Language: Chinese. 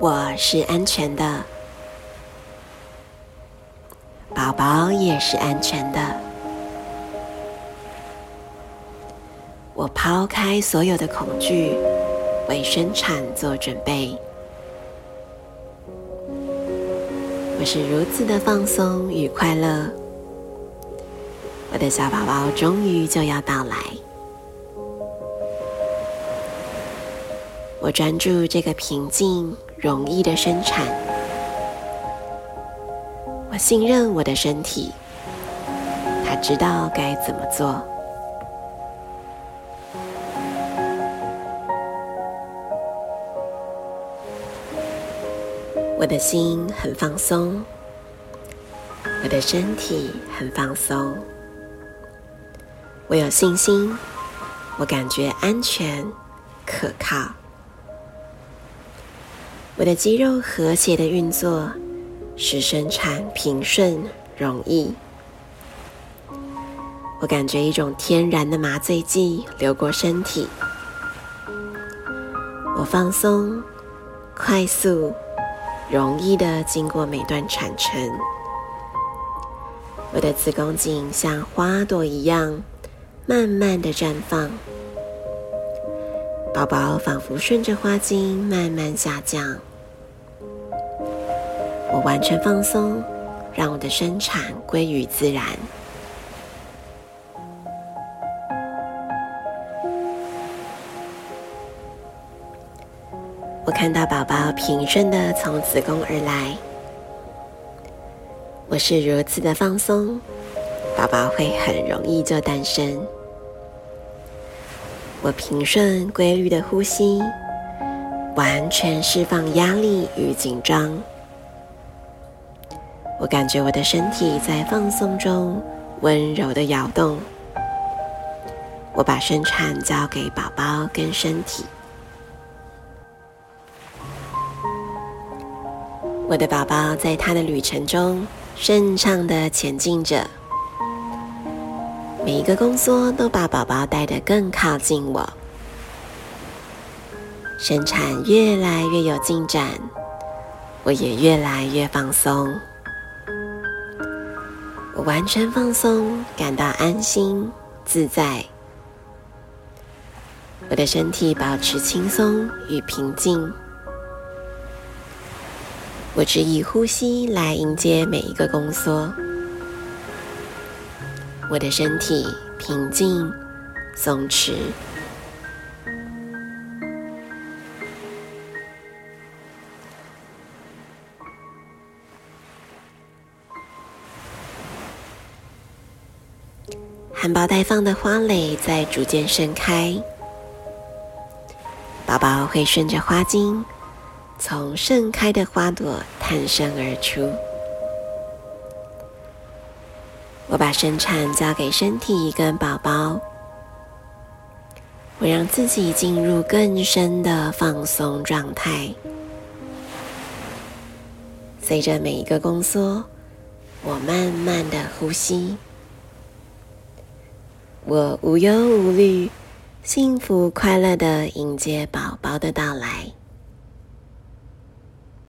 我是安全的，宝宝也是安全的。我抛开所有的恐惧，为生产做准备。我是如此的放松与快乐。我的小宝宝终于就要到来。我专注这个平静、容易的生产。我信任我的身体，他知道该怎么做。我的心很放松，我的身体很放松。我有信心，我感觉安全、可靠。我的肌肉和谐的运作，使生产平顺容易。我感觉一种天然的麻醉剂流过身体，我放松、快速、容易的经过每段产程。我的子宫颈像花朵一样，慢慢的绽放。宝宝仿佛顺着花茎慢慢下降，我完全放松，让我的生产归于自然。我看到宝宝平顺的从子宫而来，我是如此的放松，宝宝会很容易就诞生。我平顺规律的呼吸，完全释放压力与紧张。我感觉我的身体在放松中温柔的摇动。我把生产交给宝宝跟身体。我的宝宝在他的旅程中顺畅的前进着。每一个宫缩都把宝宝带得更靠近我，生产越来越有进展，我也越来越放松。我完全放松，感到安心自在。我的身体保持轻松与平静，我只以呼吸来迎接每一个宫缩。我的身体平静、松弛。含苞待放的花蕾在逐渐盛开，宝宝会顺着花茎从盛开的花朵探身而出。我把生产交给身体跟宝宝，我让自己进入更深的放松状态。随着每一个宫缩，我慢慢的呼吸，我无忧无虑、幸福快乐的迎接宝宝的到来。